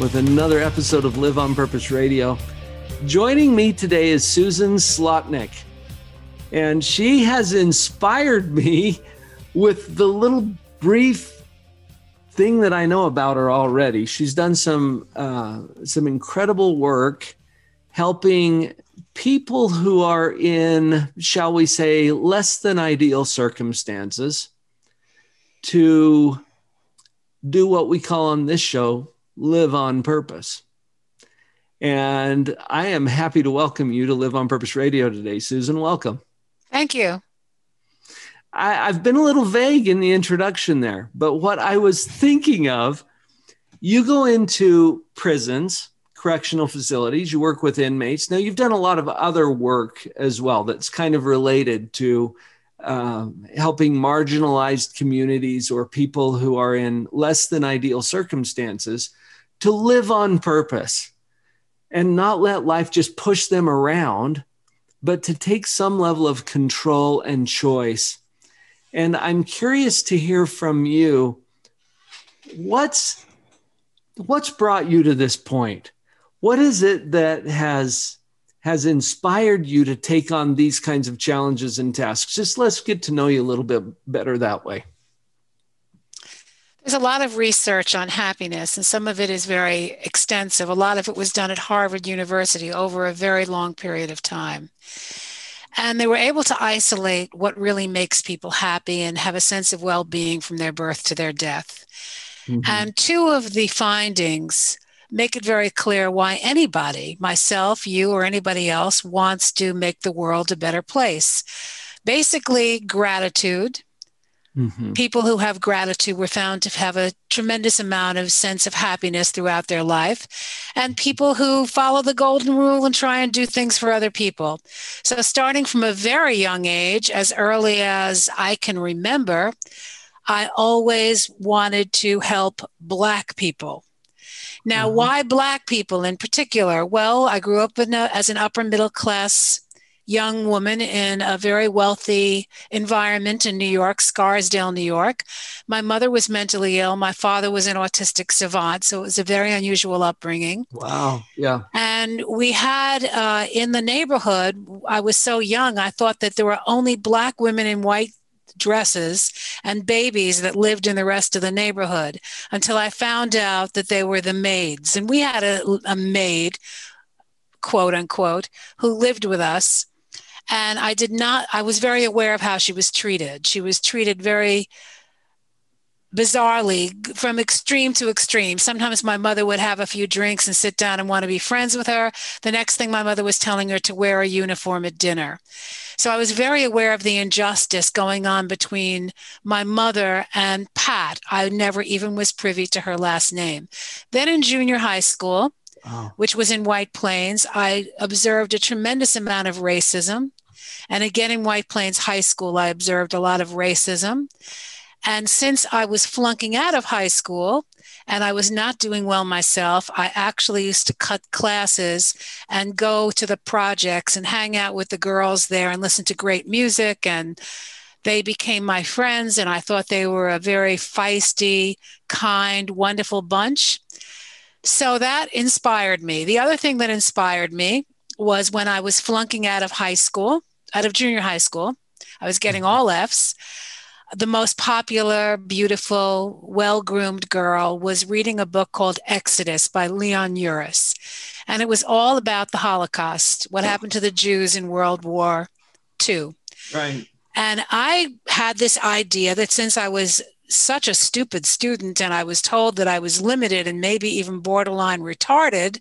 with another episode of Live on Purpose Radio. Joining me today is Susan Slotnick, and she has inspired me with the little brief thing that I know about her already. She's done some uh, some incredible work helping people who are in, shall we say, less than ideal circumstances to do what we call on this show live on purpose. And I am happy to welcome you to Live on Purpose Radio today, Susan. Welcome. Thank you. I, have been a little vague in the introduction there, but what I was thinking of, you go into prisons, correctional facilities, you work with inmates. Now, you've done a lot of other work as well that's kind of related to um, helping marginalized communities or people who are in less than ideal circumstances to live on purpose and not let life just push them around, but to take some level of control and choice. And I'm curious to hear from you what's what's brought you to this point? What is it that has has inspired you to take on these kinds of challenges and tasks? Just let's get to know you a little bit better that way. There's a lot of research on happiness, and some of it is very extensive. A lot of it was done at Harvard University over a very long period of time. And they were able to isolate what really makes people happy and have a sense of well being from their birth to their death. Mm-hmm. And two of the findings make it very clear why anybody, myself, you, or anybody else, wants to make the world a better place. Basically, gratitude Mm-hmm. People who have gratitude were found to have a tremendous amount of sense of happiness throughout their life. And people who follow the golden rule and try and do things for other people. So, starting from a very young age, as early as I can remember, I always wanted to help Black people. Now, mm-hmm. why Black people in particular? Well, I grew up a, as an upper middle class young woman in a very wealthy environment in New York, Scarsdale, New York. My mother was mentally ill. My father was an autistic savant. So it was a very unusual upbringing. Wow. Yeah. And we had uh, in the neighborhood, I was so young, I thought that there were only Black women in white dresses and babies that lived in the rest of the neighborhood until I found out that they were the maids. And we had a, a maid, quote unquote, who lived with us and I did not, I was very aware of how she was treated. She was treated very bizarrely from extreme to extreme. Sometimes my mother would have a few drinks and sit down and want to be friends with her. The next thing my mother was telling her to wear a uniform at dinner. So I was very aware of the injustice going on between my mother and Pat. I never even was privy to her last name. Then in junior high school, oh. which was in White Plains, I observed a tremendous amount of racism. And again, in White Plains High School, I observed a lot of racism. And since I was flunking out of high school and I was not doing well myself, I actually used to cut classes and go to the projects and hang out with the girls there and listen to great music. And they became my friends. And I thought they were a very feisty, kind, wonderful bunch. So that inspired me. The other thing that inspired me was when I was flunking out of high school, out of junior high school. I was getting mm-hmm. all F's. The most popular, beautiful, well groomed girl was reading a book called Exodus by Leon Uris. And it was all about the Holocaust, what happened to the Jews in World War II. Right. And I had this idea that since I was such a stupid student and I was told that I was limited and maybe even borderline retarded,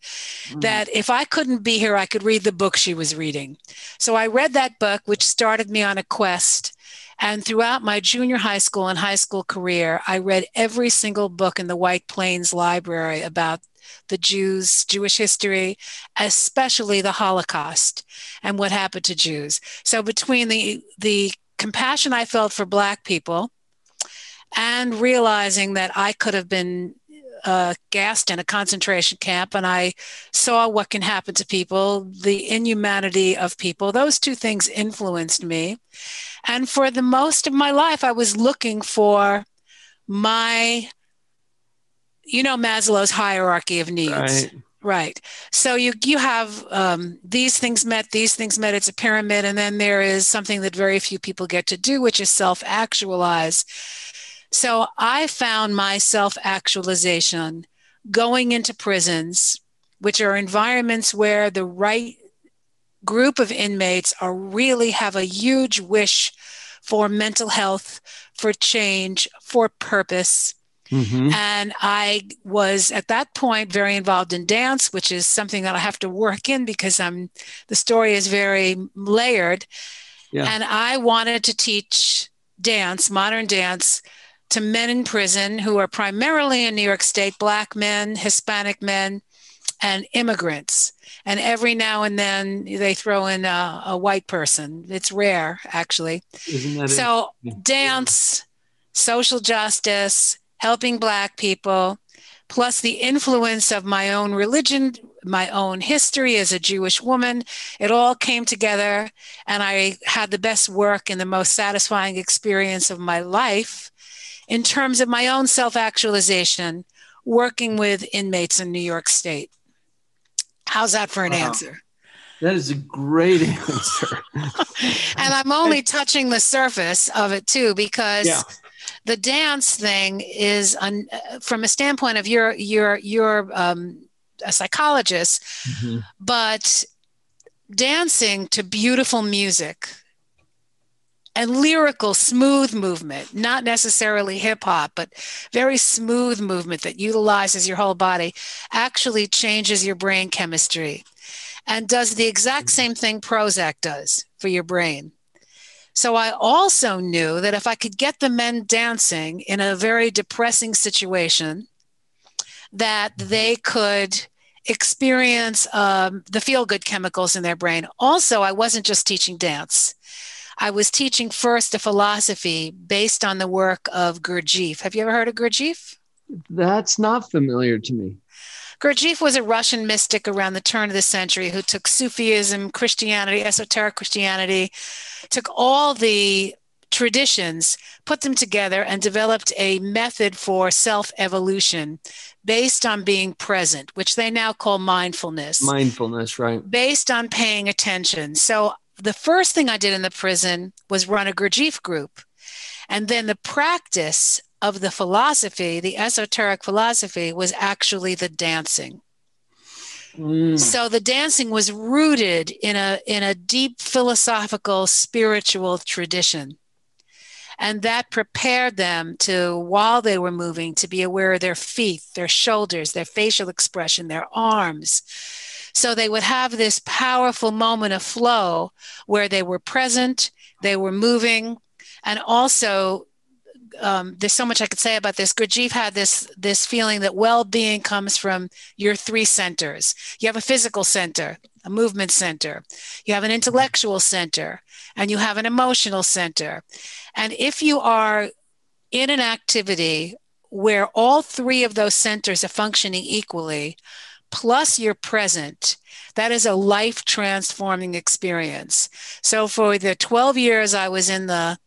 mm. that if I couldn't be here, I could read the book she was reading. So I read that book, which started me on a quest. And throughout my junior high school and high school career, I read every single book in the White Plains Library about the Jews, Jewish history, especially the Holocaust and what happened to Jews. So between the the compassion I felt for Black people and realizing that I could have been uh, gassed in a concentration camp and I saw what can happen to people, the inhumanity of people. Those two things influenced me. And for the most of my life, I was looking for my, you know, Maslow's hierarchy of needs. Right. Right. So you you have um, these things met, these things met. It's a pyramid, and then there is something that very few people get to do, which is self actualize. So I found my self actualization going into prisons, which are environments where the right group of inmates are really have a huge wish for mental health, for change, for purpose. Mm-hmm. And I was at that point very involved in dance, which is something that I have to work in because I'm the story is very layered. Yeah. And I wanted to teach dance, modern dance, to men in prison who are primarily in New York State, Black men, Hispanic men, and immigrants. And every now and then they throw in a, a white person. It's rare, actually. so, dance, social justice, helping Black people, plus the influence of my own religion, my own history as a Jewish woman, it all came together. And I had the best work and the most satisfying experience of my life in terms of my own self actualization working with inmates in New York State. How's that for an wow. answer? That is a great answer. and I'm only touching the surface of it too, because yeah the dance thing is un, from a standpoint of you're you're you're um, a psychologist, mm-hmm. but dancing to beautiful music and lyrical smooth movement not necessarily hip hop but very smooth movement that utilizes your whole body actually changes your brain chemistry and does the exact mm-hmm. same thing prozac does for your brain so I also knew that if I could get the men dancing in a very depressing situation, that mm-hmm. they could experience um, the feel good chemicals in their brain. Also, I wasn't just teaching dance. I was teaching first a philosophy based on the work of Gurdjieff. Have you ever heard of Gurdjieff? That's not familiar to me. Gurdjieff was a Russian mystic around the turn of the century who took Sufism, Christianity, esoteric Christianity, took all the traditions, put them together, and developed a method for self evolution based on being present, which they now call mindfulness. Mindfulness, right. Based on paying attention. So the first thing I did in the prison was run a Gurdjieff group. And then the practice of the philosophy, the esoteric philosophy, was actually the dancing. Mm. So the dancing was rooted in a in a deep philosophical spiritual tradition. And that prepared them to, while they were moving, to be aware of their feet, their shoulders, their facial expression, their arms. So they would have this powerful moment of flow where they were present, they were moving, and also um, there's so much I could say about this. Gurdjieff had this this feeling that well-being comes from your three centers. You have a physical center, a movement center, you have an intellectual center, and you have an emotional center. And if you are in an activity where all three of those centers are functioning equally, plus you're present, that is a life transforming experience. So for the 12 years I was in the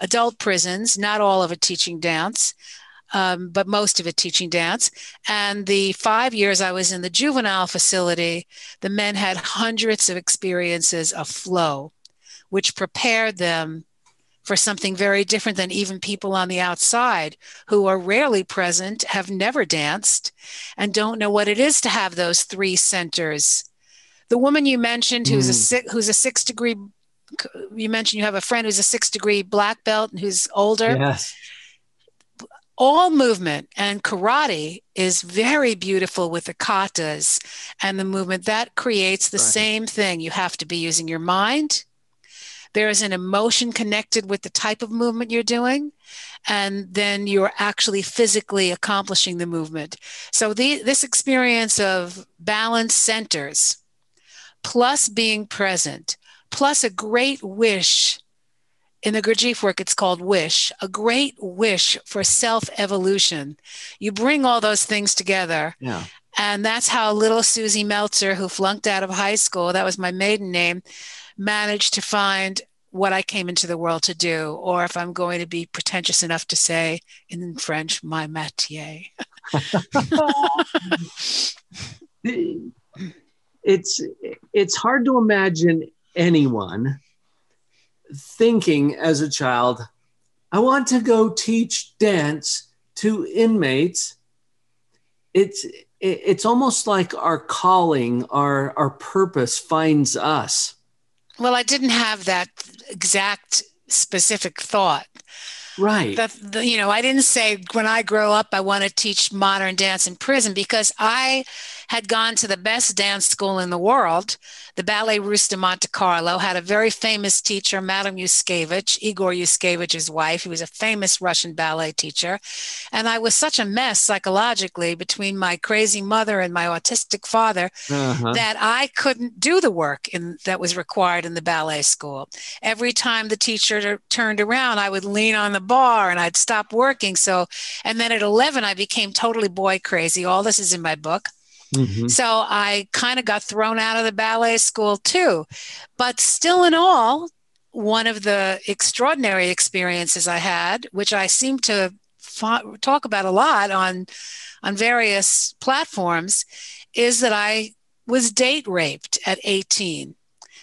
adult prisons, not all of it teaching dance, um, but most of it teaching dance. And the five years I was in the juvenile facility, the men had hundreds of experiences of flow, which prepared them for something very different than even people on the outside who are rarely present, have never danced, and don't know what it is to have those three centers. The woman you mentioned, who's mm. a who's a six degree you mentioned you have a friend who's a six degree black belt and who's older. Yes. All movement and karate is very beautiful with the katas and the movement that creates the right. same thing. You have to be using your mind, There is an emotion connected with the type of movement you're doing, and then you're actually physically accomplishing the movement. So, the, this experience of balance centers, plus being present, plus a great wish. In the Gurdjieff work, it's called wish, a great wish for self evolution. You bring all those things together. Yeah. And that's how little Susie Meltzer, who flunked out of high school, that was my maiden name, managed to find what I came into the world to do, or if I'm going to be pretentious enough to say in French, my métier. it's it's hard to imagine anyone thinking as a child, I want to go teach dance to inmates. It's it's almost like our calling, our our purpose finds us. Well, I didn't have that exact specific thought. Right. The, the, you know, I didn't say when I grow up I want to teach modern dance in prison because I had gone to the best dance school in the world, the Ballet Russe de Monte Carlo, had a very famous teacher, Madame Youskevitch, Igor Youskevitch's wife, who was a famous Russian ballet teacher. And I was such a mess psychologically between my crazy mother and my autistic father uh-huh. that I couldn't do the work in, that was required in the ballet school. Every time the teacher turned around, I would lean on the bar and I'd stop working. So, and then at 11, I became totally boy crazy. All this is in my book. Mm-hmm. So I kind of got thrown out of the ballet school too. But still, in all, one of the extraordinary experiences I had, which I seem to fa- talk about a lot on on various platforms, is that I was date raped at 18,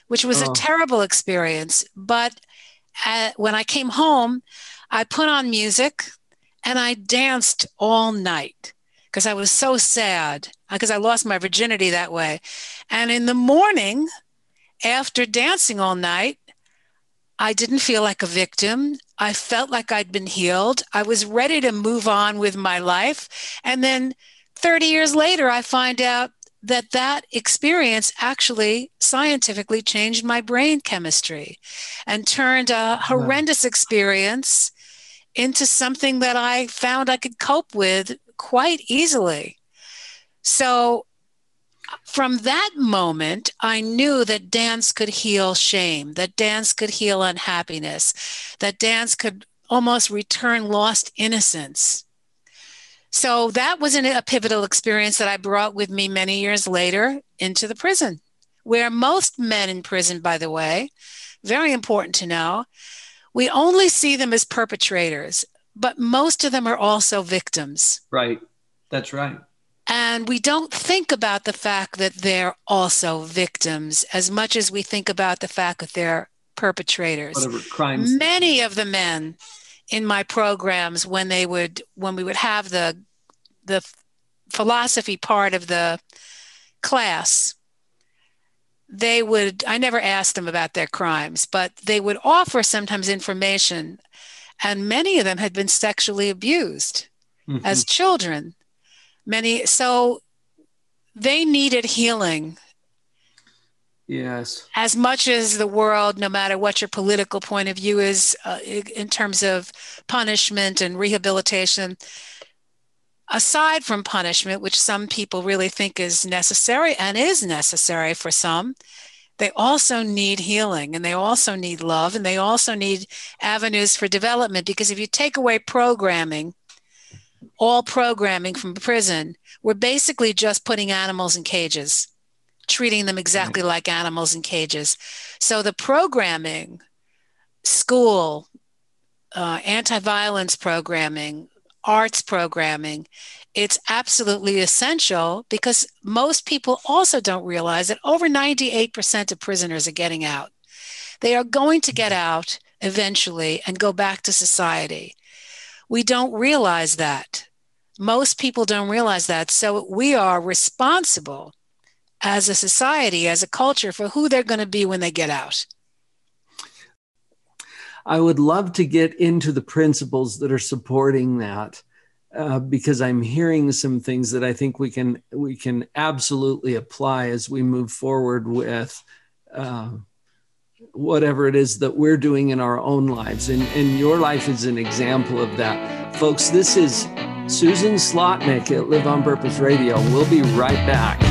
which was oh. a terrible experience. But at, when I came home, I put on music and I danced all night because I was so sad because I lost my virginity that way. And in the morning, after dancing all night, I didn't feel like a victim. I felt like I'd been healed. I was ready to move on with my life. And then 30 years later, I find out that that experience actually scientifically changed my brain chemistry and turned a horrendous experience into something that I found I could cope with quite easily. So from that moment, I knew that dance could heal shame, that dance could heal unhappiness, that dance could almost return lost innocence. So that was an, a pivotal experience that I brought with me many years later into the prison, where most men in prison, by the way, very important to know, we only see them as perpetrators but most of them are also victims. Right. That's right. And we don't think about the fact that they're also victims as much as we think about the fact that they're perpetrators. Whatever crimes. Many of the men in my programs, when they would, when we would have the, the philosophy part of the class, they would, I never asked them about their crimes, but they would offer sometimes information and many of them had been sexually abused mm-hmm. as children. Many, so they needed healing. Yes. As much as the world, no matter what your political point of view is uh, in terms of punishment and rehabilitation, aside from punishment, which some people really think is necessary and is necessary for some, they also need healing and they also need love and they also need avenues for development. Because if you take away programming, all programming from prison, we're basically just putting animals in cages, treating them exactly like animals in cages. So the programming, school, uh, anti violence programming, arts programming it's absolutely essential because most people also don't realize that over 98% of prisoners are getting out. They are going to get out eventually and go back to society. We don't realize that. Most people don't realize that. So we are responsible as a society, as a culture, for who they're going to be when they get out. I would love to get into the principles that are supporting that uh, because I'm hearing some things that I think we can we can absolutely apply as we move forward with uh, whatever it is that we're doing in our own lives. And, and your life is an example of that. Folks, this is Susan Slotnick at Live on Purpose Radio. We'll be right back.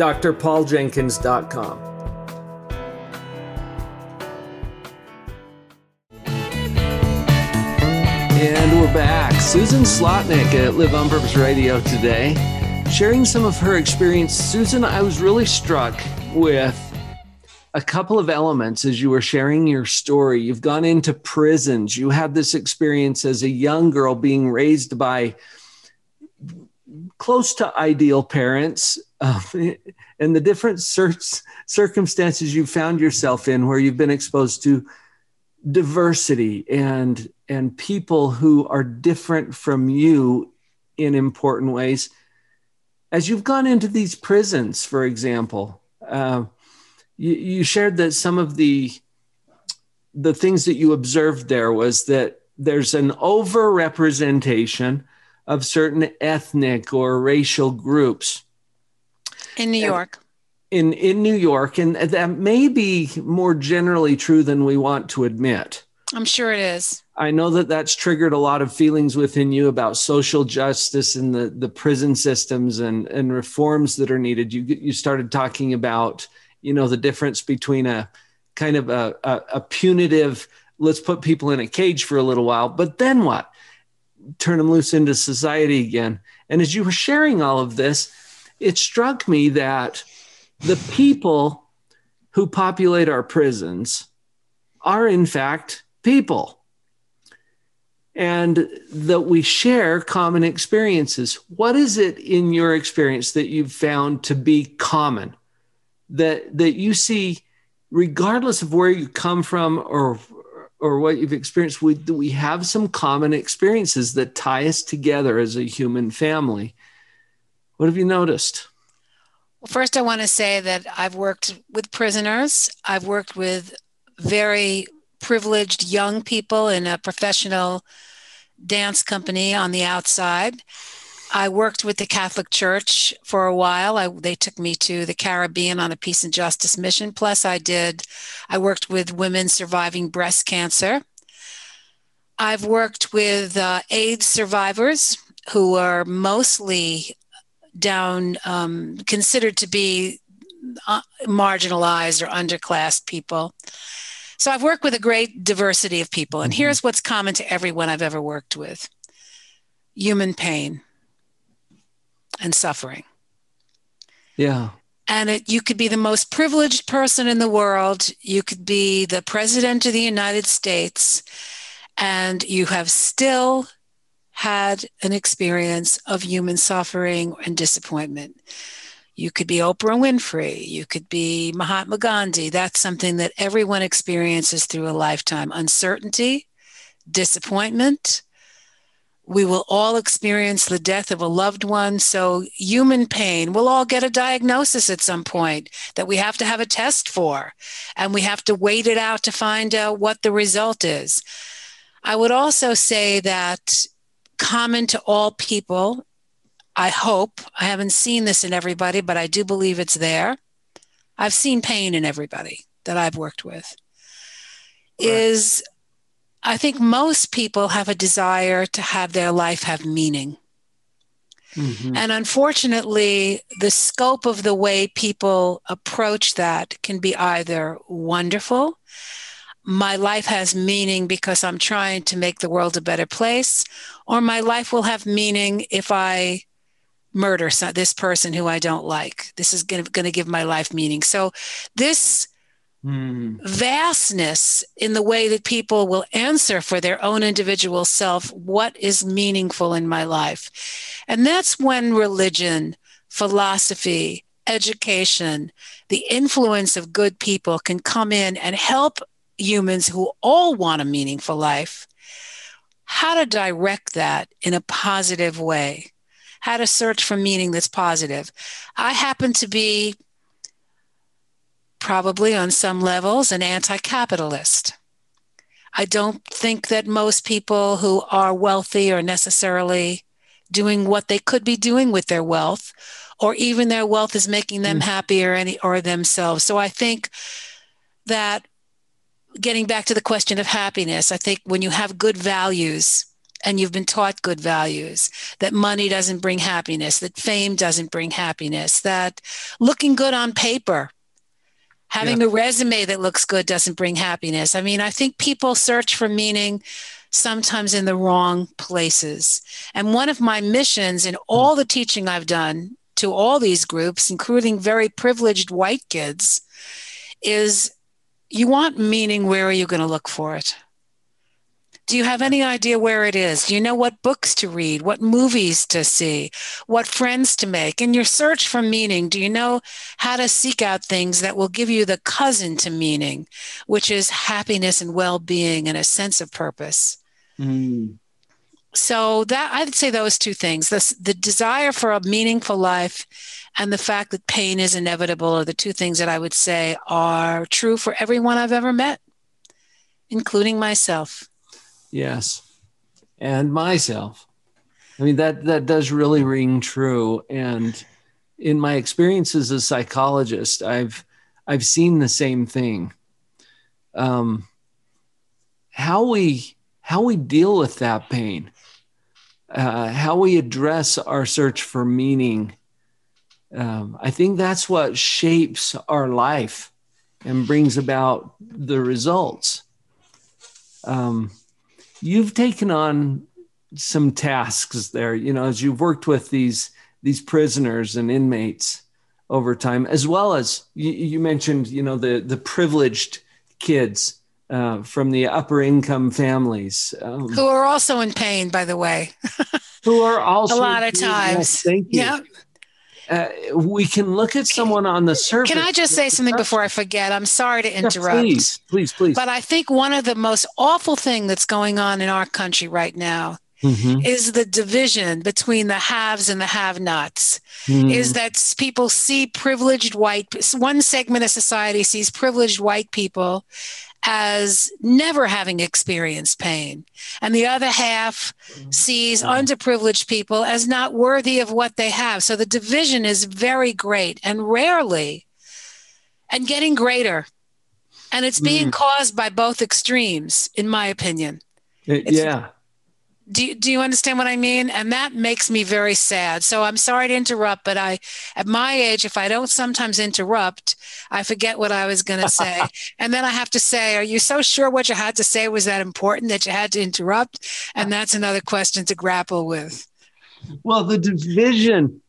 drpauljenkins.com. And we're back. Susan Slotnick at Live on Purpose Radio today, sharing some of her experience. Susan, I was really struck with a couple of elements as you were sharing your story. You've gone into prisons. You had this experience as a young girl being raised by close to ideal parents um, and the different cir- circumstances you found yourself in where you've been exposed to diversity and and people who are different from you in important ways. As you've gone into these prisons for example uh, you, you shared that some of the the things that you observed there was that there's an overrepresentation of certain ethnic or racial groups in New York. In in New York, and that may be more generally true than we want to admit. I'm sure it is. I know that that's triggered a lot of feelings within you about social justice and the, the prison systems and, and reforms that are needed. You you started talking about you know the difference between a kind of a, a, a punitive let's put people in a cage for a little while, but then what? Turn them loose into society again. And as you were sharing all of this, it struck me that the people who populate our prisons are, in fact, people and that we share common experiences. What is it in your experience that you've found to be common that, that you see, regardless of where you come from or, or what you've experienced, we, we have some common experiences that tie us together as a human family? What have you noticed? Well, first, I want to say that I've worked with prisoners. I've worked with very privileged young people in a professional dance company on the outside. I worked with the Catholic Church for a while. I, they took me to the Caribbean on a peace and justice mission. Plus, I did, I worked with women surviving breast cancer. I've worked with uh, AIDS survivors who are mostly down, um, considered to be uh, marginalized or underclassed people. So I've worked with a great diversity of people. And mm-hmm. here's what's common to everyone I've ever worked with human pain and suffering. Yeah. And it, you could be the most privileged person in the world. You could be the president of the United States, and you have still had an experience of human suffering and disappointment. You could be Oprah Winfrey. You could be Mahatma Gandhi. That's something that everyone experiences through a lifetime uncertainty, disappointment. We will all experience the death of a loved one. So, human pain, we'll all get a diagnosis at some point that we have to have a test for, and we have to wait it out to find out what the result is. I would also say that common to all people. I hope, I haven't seen this in everybody, but I do believe it's there. I've seen pain in everybody that I've worked with. Right. Is I think most people have a desire to have their life have meaning. Mm-hmm. And unfortunately, the scope of the way people approach that can be either wonderful. My life has meaning because I'm trying to make the world a better place, or my life will have meaning if I murder some, this person who I don't like. This is going to give my life meaning. So, this mm. vastness in the way that people will answer for their own individual self what is meaningful in my life. And that's when religion, philosophy, education, the influence of good people can come in and help humans who all want a meaningful life how to direct that in a positive way how to search for meaning that's positive. I happen to be probably on some levels an anti-capitalist. I don't think that most people who are wealthy are necessarily doing what they could be doing with their wealth or even their wealth is making them mm. happy or any or themselves. So i think that getting back to the question of happiness, I think when you have good values and you've been taught good values, that money doesn't bring happiness, that fame doesn't bring happiness, that looking good on paper, having yeah. a resume that looks good doesn't bring happiness. I mean, I think people search for meaning sometimes in the wrong places. And one of my missions in hmm. all the teaching I've done to all these groups, including very privileged white kids, is you want meaning, where are you going to look for it? Do you have any idea where it is? Do you know what books to read, what movies to see, what friends to make? In your search for meaning, do you know how to seek out things that will give you the cousin to meaning, which is happiness and well being and a sense of purpose? Mm. So that I'd say those two things: the, the desire for a meaningful life and the fact that pain is inevitable are the two things that I would say are true for everyone I've ever met, including myself. Yes. And myself. I mean that that does really ring true and in my experience as a psychologist I've I've seen the same thing. Um, how we how we deal with that pain, uh, how we address our search for meaning um, I think that's what shapes our life and brings about the results. Um, you've taken on some tasks there, you know, as you've worked with these these prisoners and inmates over time, as well as you, you mentioned, you know, the the privileged kids uh, from the upper income families um, who are also in pain, by the way. who are also a lot of times. Thank you. Yeah uh, we can look at someone on the surface. Can I just say something before I forget? I'm sorry to interrupt. Yeah, please, please, please. But I think one of the most awful thing that's going on in our country right now Mm-hmm. is the division between the haves and the have nots. Mm. Is that people see privileged white, one segment of society sees privileged white people as never having experienced pain. And the other half sees underprivileged people as not worthy of what they have. So the division is very great and rarely and getting greater. And it's being mm. caused by both extremes, in my opinion. It, yeah do you, do you understand what I mean? And that makes me very sad. So I'm sorry to interrupt, but I, at my age, if I don't sometimes interrupt, I forget what I was going to say. and then I have to say, are you so sure what you had to say was that important that you had to interrupt? And that's another question to grapple with. Well, the division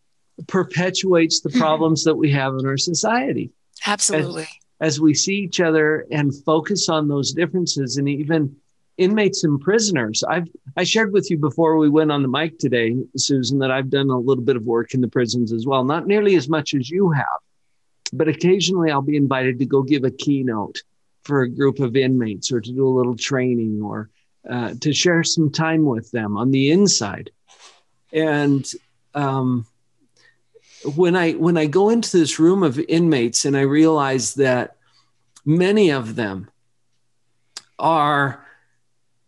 perpetuates the mm-hmm. problems that we have in our society. Absolutely. As, as we see each other and focus on those differences and even inmates and prisoners. I've I shared with you before we went on the mic today, Susan, that I've done a little bit of work in the prisons as well. Not nearly as much as you have, but occasionally I'll be invited to go give a keynote for a group of inmates or to do a little training or uh, to share some time with them on the inside. And um, when I when I go into this room of inmates and I realize that many of them are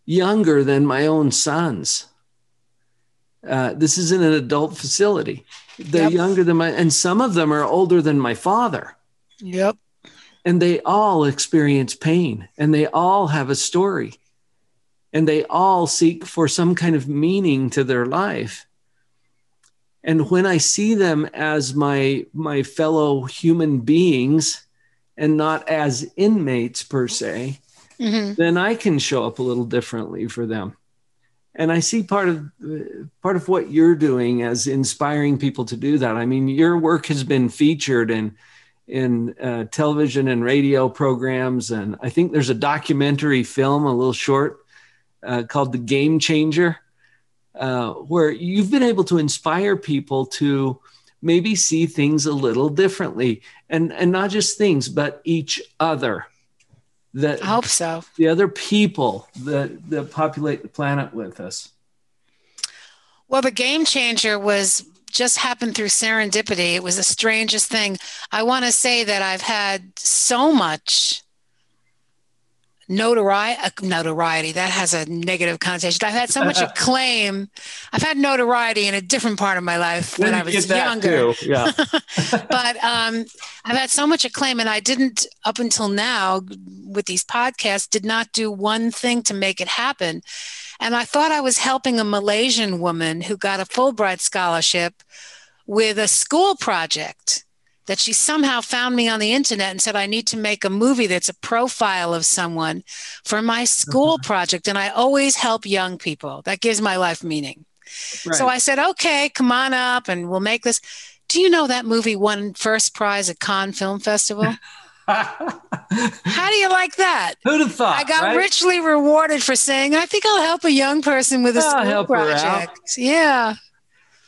younger than my own sons. Uh, this isn't an adult facility. They're yep. younger than my, and some of them are older than my father. Yep. And they all experience pain and they all have a story and they all seek for some kind of meaning to their life. And when I see them as my, my fellow human beings and not as inmates per se, Mhm. then I can show up a little differently for them. And I see part of part of what you're doing as inspiring people to do that. I mean, your work has been featured in in uh, television and radio programs, and I think there's a documentary film, a little short, uh, called "The Game Changer," uh, where you've been able to inspire people to maybe see things a little differently, and and not just things, but each other. That I hope so. the other people that that populate the planet with us. Well, the game changer was just happened through serendipity. It was the strangest thing. I want to say that I've had so much notoriety, notoriety that has a negative connotation. I've had so much acclaim. I've had notoriety in a different part of my life when I was younger. Yeah. but um, I've had so much acclaim, and I didn't up until now with these podcasts did not do one thing to make it happen. And I thought I was helping a Malaysian woman who got a Fulbright scholarship with a school project that she somehow found me on the internet and said, I need to make a movie that's a profile of someone for my school uh-huh. project. And I always help young people. That gives my life meaning. So I said, okay, come on up and we'll make this. Do you know that movie won first prize at Cannes Film Festival? How do you like that? Who'd have thought? I got right? richly rewarded for saying, I think I'll help a young person with a I'll school help her out. project. Yeah.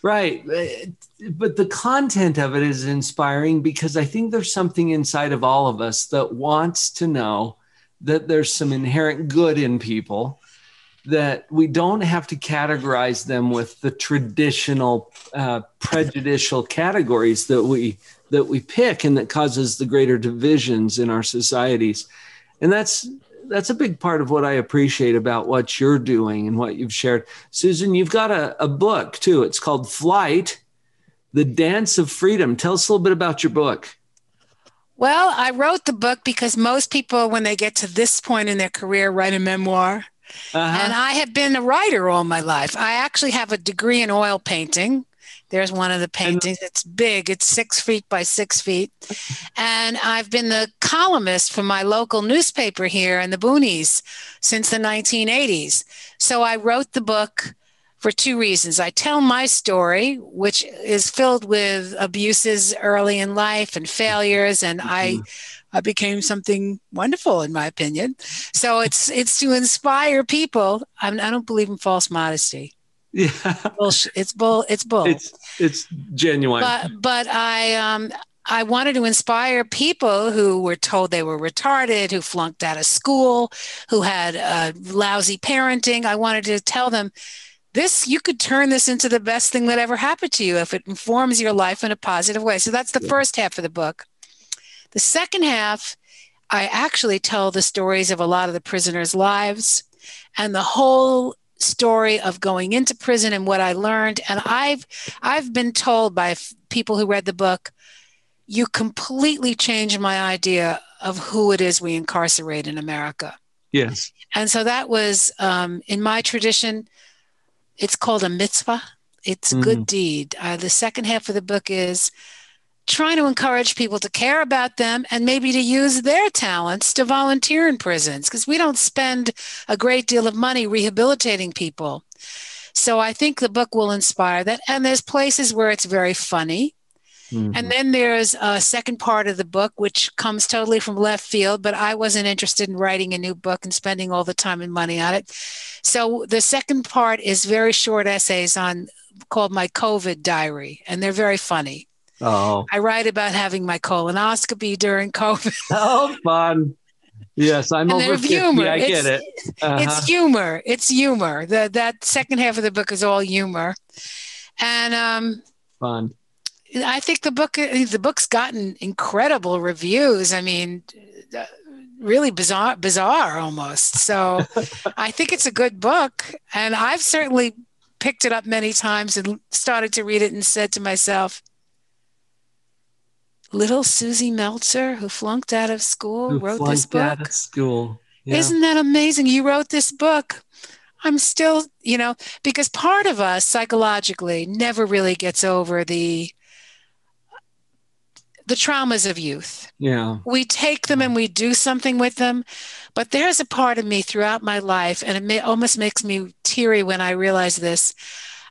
Right. Uh, But the content of it is inspiring because I think there's something inside of all of us that wants to know that there's some inherent good in people, that we don't have to categorize them with the traditional uh, prejudicial categories that we that we pick and that causes the greater divisions in our societies. And that's that's a big part of what I appreciate about what you're doing and what you've shared. Susan, you've got a, a book too. It's called Flight, The Dance of Freedom. Tell us a little bit about your book. Well, I wrote the book because most people, when they get to this point in their career, write a memoir. Uh-huh. And I have been a writer all my life. I actually have a degree in oil painting. There's one of the paintings. It's big. It's six feet by six feet. And I've been the columnist for my local newspaper here in the boonies since the 1980s. So I wrote the book for two reasons. I tell my story, which is filled with abuses early in life and failures, and I mm-hmm. I became something wonderful in my opinion. So it's it's to inspire people. I'm, I don't believe in false modesty. Yeah. Bullshit. It's bull. It's bull. It's it's genuine. but but I um I wanted to inspire people who were told they were retarded, who flunked out of school, who had uh, lousy parenting. I wanted to tell them this you could turn this into the best thing that ever happened to you if it informs your life in a positive way. So that's the Yeah. first half of the book. The second half, I actually tell the stories of a lot of the prisoners' lives and the whole story of going into prison and what I learned. And I've I've been told by f- people who read the book, you completely changed my idea of who it is we incarcerate in America. yes. And so that was um, in my tradition. It's called a mitzvah. It's a good deed. Uh, the second half of the book is trying to encourage people to care about them and maybe to use their talents to volunteer in prisons because we don't spend a great deal of money rehabilitating people. So I think the book will inspire that. And there's places where it's very funny. Mhm. And then there's a second part of the book, which comes totally from left field, but I wasn't interested in writing a new book and spending all the time and money on it. So the second part is very short essays on called my COVID diary, and they're very funny. Oh. I write about having my colonoscopy during COVID. Oh, fun. Yes, I'm And over there's 50. humor. I get It's- it. Uh-huh. It's humor. It's humor. The, that second half of the book is all humor. And um, fun. I think the book the book's gotten incredible reviews. I mean, really bizarre, bizarre almost. So I think it's a good book, and I've certainly picked it up many times and started to read it and said to myself, "Little Susie Meltzer, who flunked out of school, Who wrote this book. out of school. Yeah. Isn't that amazing? You wrote this book." I'm still, you know, because part of us psychologically never really gets over the the traumas of youth. Yeah. We take them and we do something with them. But there's a part of me throughout my life, and it may, almost makes me teary when I realize this.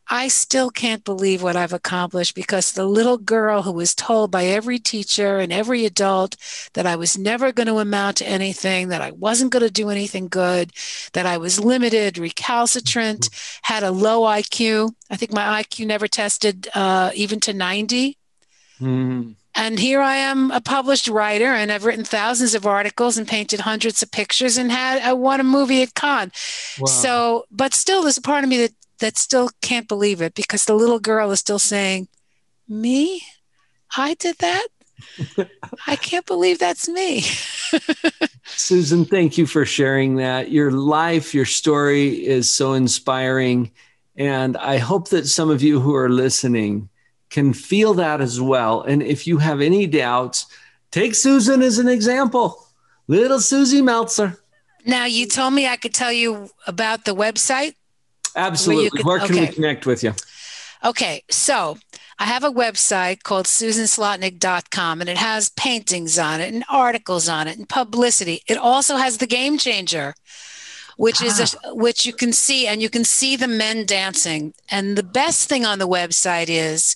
I still can't believe what I've accomplished because the little girl who was told by every teacher and every adult that I was never going to amount to anything, that I wasn't going to do anything good, that I was limited, recalcitrant, had a low IQ. I think my IQ never tested uh, even to 90. Mm. And here I am, a published writer, and I've written thousands of articles and painted hundreds of pictures and had I won a movie at Cannes. Wow. So, but still, there's a part of me that that still can't believe it because the little girl is still saying, "Me, I did that. I can't believe that's me." Susan, thank you for sharing that. Your life, your story is so inspiring. And I hope that some of you who are listening can feel that as well. And if you have any doubts, take Susan as an example. Little Susie Meltzer. Now, you told me I could tell you about the website. Absolutely. could- Where can we connect with you? Okay, so I have a website called susanslotnick.com and it has paintings on it and articles on it and publicity. It also has the game changer, which is a, ah. which you can see and you can see the men dancing. And the best thing on the website is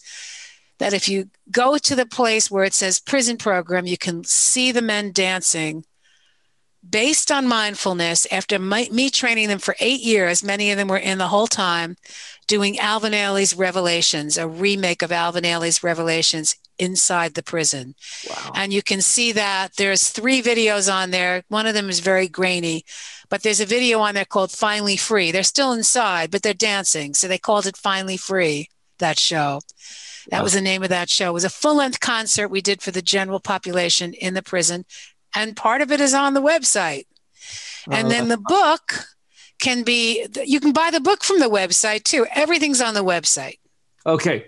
that if you go to the place where it says prison program, you can see the men dancing based on mindfulness after my, me training them for eight years many of them were in the whole time doing alvin ailey's revelations a remake of alvin ailey's revelations inside the prison. Wow. and you can see that there's three videos on there. One of them is very grainy but there's a video on there called finally free. They're still inside but they're dancing so they called it finally free that show. That was the name of that show. It was a full-length concert we did for the general population in the prison and part of it is on the website and Uh, then the book can be you can buy the book from the website too everything's on the website Okay.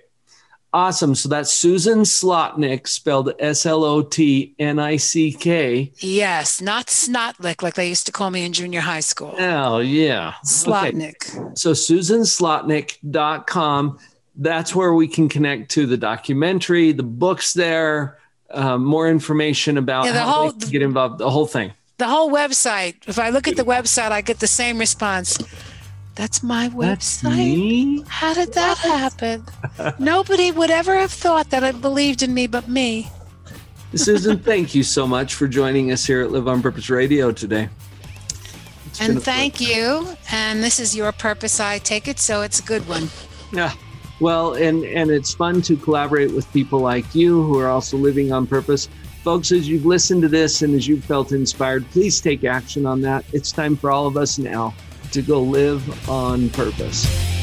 Awesome. So that's Susan Slotnick, spelled S L O T N I C K. yes not snotlick like they used to call me in junior high school Oh, yeah. Okay. slotnick So susanslotnick.com. That's where we can connect to the documentary, the books there, uh, more information about Yeah, the how whole- get involved, the whole thing. the whole website if i look at the website i get the same response that's my website me. how did that happen nobody would ever have thought that it believed in me but me Susan, thank you so much for joining us here at Live on Purpose Radio today. It's and thank you and this is your purpose i take it so it's a good one Yeah. Well, and and it's fun to collaborate with people like you who are also living on purpose. Folks, as you've listened to this and as you've felt inspired, please take action on that. It's time for all of us now to go live on purpose.